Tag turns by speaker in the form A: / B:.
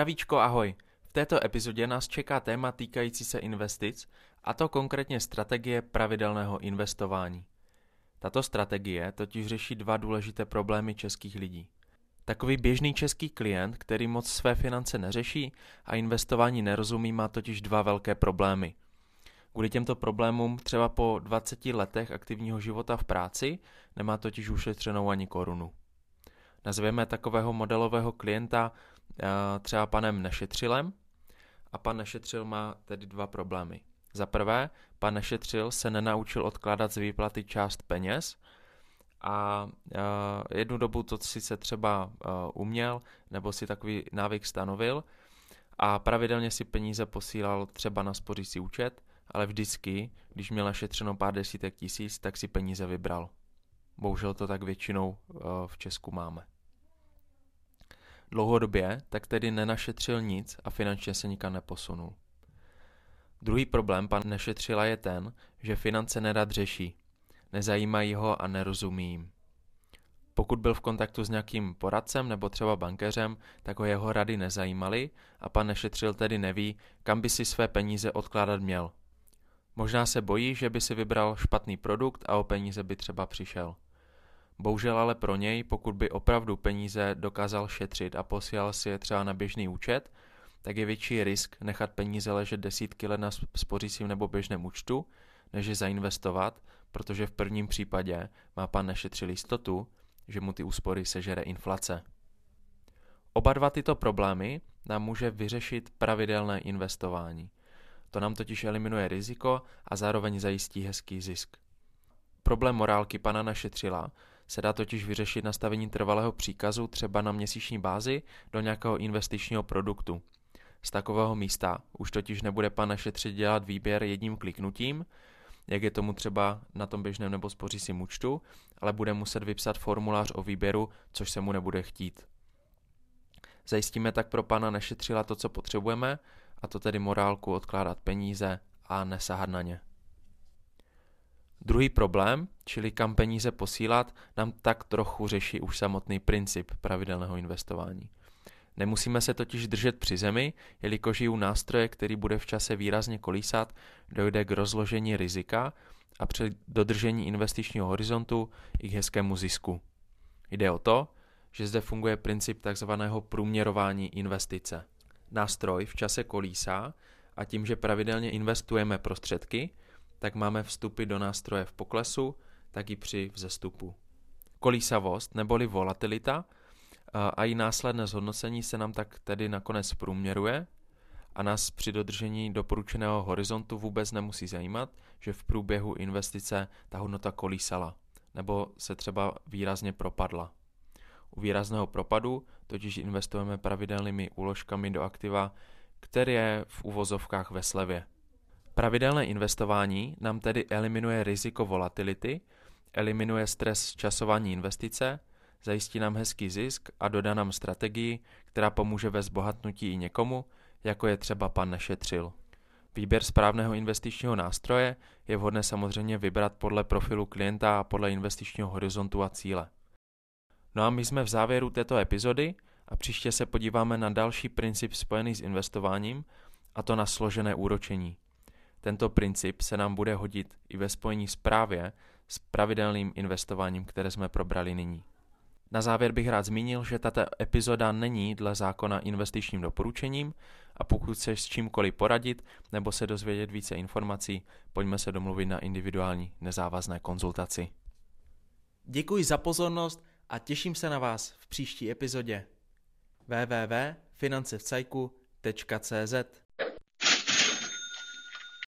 A: Zdravíčko, ahoj. V této epizodě nás čeká téma týkající se investic, a to konkrétně strategie pravidelného investování. Tato strategie totiž řeší dva důležité problémy českých lidí. Takový běžný český klient, který moc své finance neřeší a investování nerozumí, má totiž dva velké problémy. Kvůli těmto problémům třeba po 20 letech aktivního života v práci nemá totiž ušetřenou ani korunu. Nazvěme takového modelového klienta třeba panem Nešetřilem a pan Nešetřil má tedy dva problémy. Za prvé, pan Nešetřil se nenaučil odkládat z výplaty část peněz a jednu dobu to si se třeba uměl nebo si takový návyk stanovil a pravidelně si peníze posílal třeba na spořící účet, ale vždycky, když měl našetřeno pár desítek tisíc, tak si peníze vybral. Bohužel to tak většinou v Česku máme. Dlouhodobě tak tedy nenašetřil nic a finančně se nikam neposunul. Druhý problém pan Nešetřila je ten, že finance nerad řeší. Nezajímají ho a nerozumí jim. Pokud byl v kontaktu s nějakým poradcem nebo třeba bankéřem, tak ho jeho rady nezajímaly a pan Nešetřil tedy neví, kam by si své peníze odkládat měl. Možná se bojí, že by si vybral špatný produkt a o peníze by třeba přišel. Bohužel ale pro něj, pokud by opravdu peníze dokázal šetřit a posílal si je třeba na běžný účet, tak je větší risk nechat peníze ležet desítky let na spořícím nebo běžném účtu, než je zainvestovat, protože v prvním případě má pan nešetřil jistotu, že mu ty úspory sežere inflace. Oba dva tyto problémy nám může vyřešit pravidelné investování. To nám totiž eliminuje riziko a zároveň zajistí hezký zisk. Problém morálky pana našetřila se dá totiž vyřešit nastavení trvalého příkazu třeba na měsíční bázi do nějakého investičního produktu. Z takového místa už totiž nebude pan našetřit dělat výběr jedním kliknutím, jak je tomu třeba na tom běžném nebo spořícím účtu, ale bude muset vypsat formulář o výběru, což se mu nebude chtít. Zajistíme tak pro pana nešetřila to, co potřebujeme, a to tedy morálku odkládat peníze a nesahat na ně. Druhý problém, čili kam peníze posílat, nám tak trochu řeší už samotný princip pravidelného investování. Nemusíme se totiž držet při zemi, jelikož u nástroje, který bude v čase výrazně kolísat, dojde k rozložení rizika a při dodržení investičního horizontu i k hezkému zisku. Jde o to, že zde funguje princip tzv. průměrování investice. Nástroj v čase kolísá a tím, že pravidelně investujeme prostředky, tak máme vstupy do nástroje v poklesu, tak i při vzestupu. Kolísavost neboli volatilita a její následné zhodnocení se nám tak tedy nakonec průměruje a nás při dodržení doporučeného horizontu vůbec nemusí zajímat, že v průběhu investice ta hodnota kolísala nebo se třeba výrazně propadla. U výrazného propadu totiž investujeme pravidelnými úložkami do aktiva, které je v uvozovkách ve slevě. Pravidelné investování nám tedy eliminuje riziko volatility, eliminuje stres časování investice, zajistí nám hezký zisk a dodá nám strategii, která pomůže ve zbohatnutí i někomu, jako je třeba pan Nešetřil. Výběr správného investičního nástroje je vhodné samozřejmě vybrat podle profilu klienta a podle investičního horizontu a cíle. No a my jsme v závěru této epizody a příště se podíváme na další princip spojený s investováním, a to na složené úročení. Tento princip se nám bude hodit i ve spojení s právě s pravidelným investováním, které jsme probrali nyní. Na závěr bych rád zmínil, že tato epizoda není dle zákona investičním doporučením a pokud chceš s čímkoliv poradit nebo se dozvědět více informací, pojďme se domluvit na individuální nezávazné konzultaci. Děkuji za pozornost a těším se na vás v příští epizodě. www.financevcajku.cz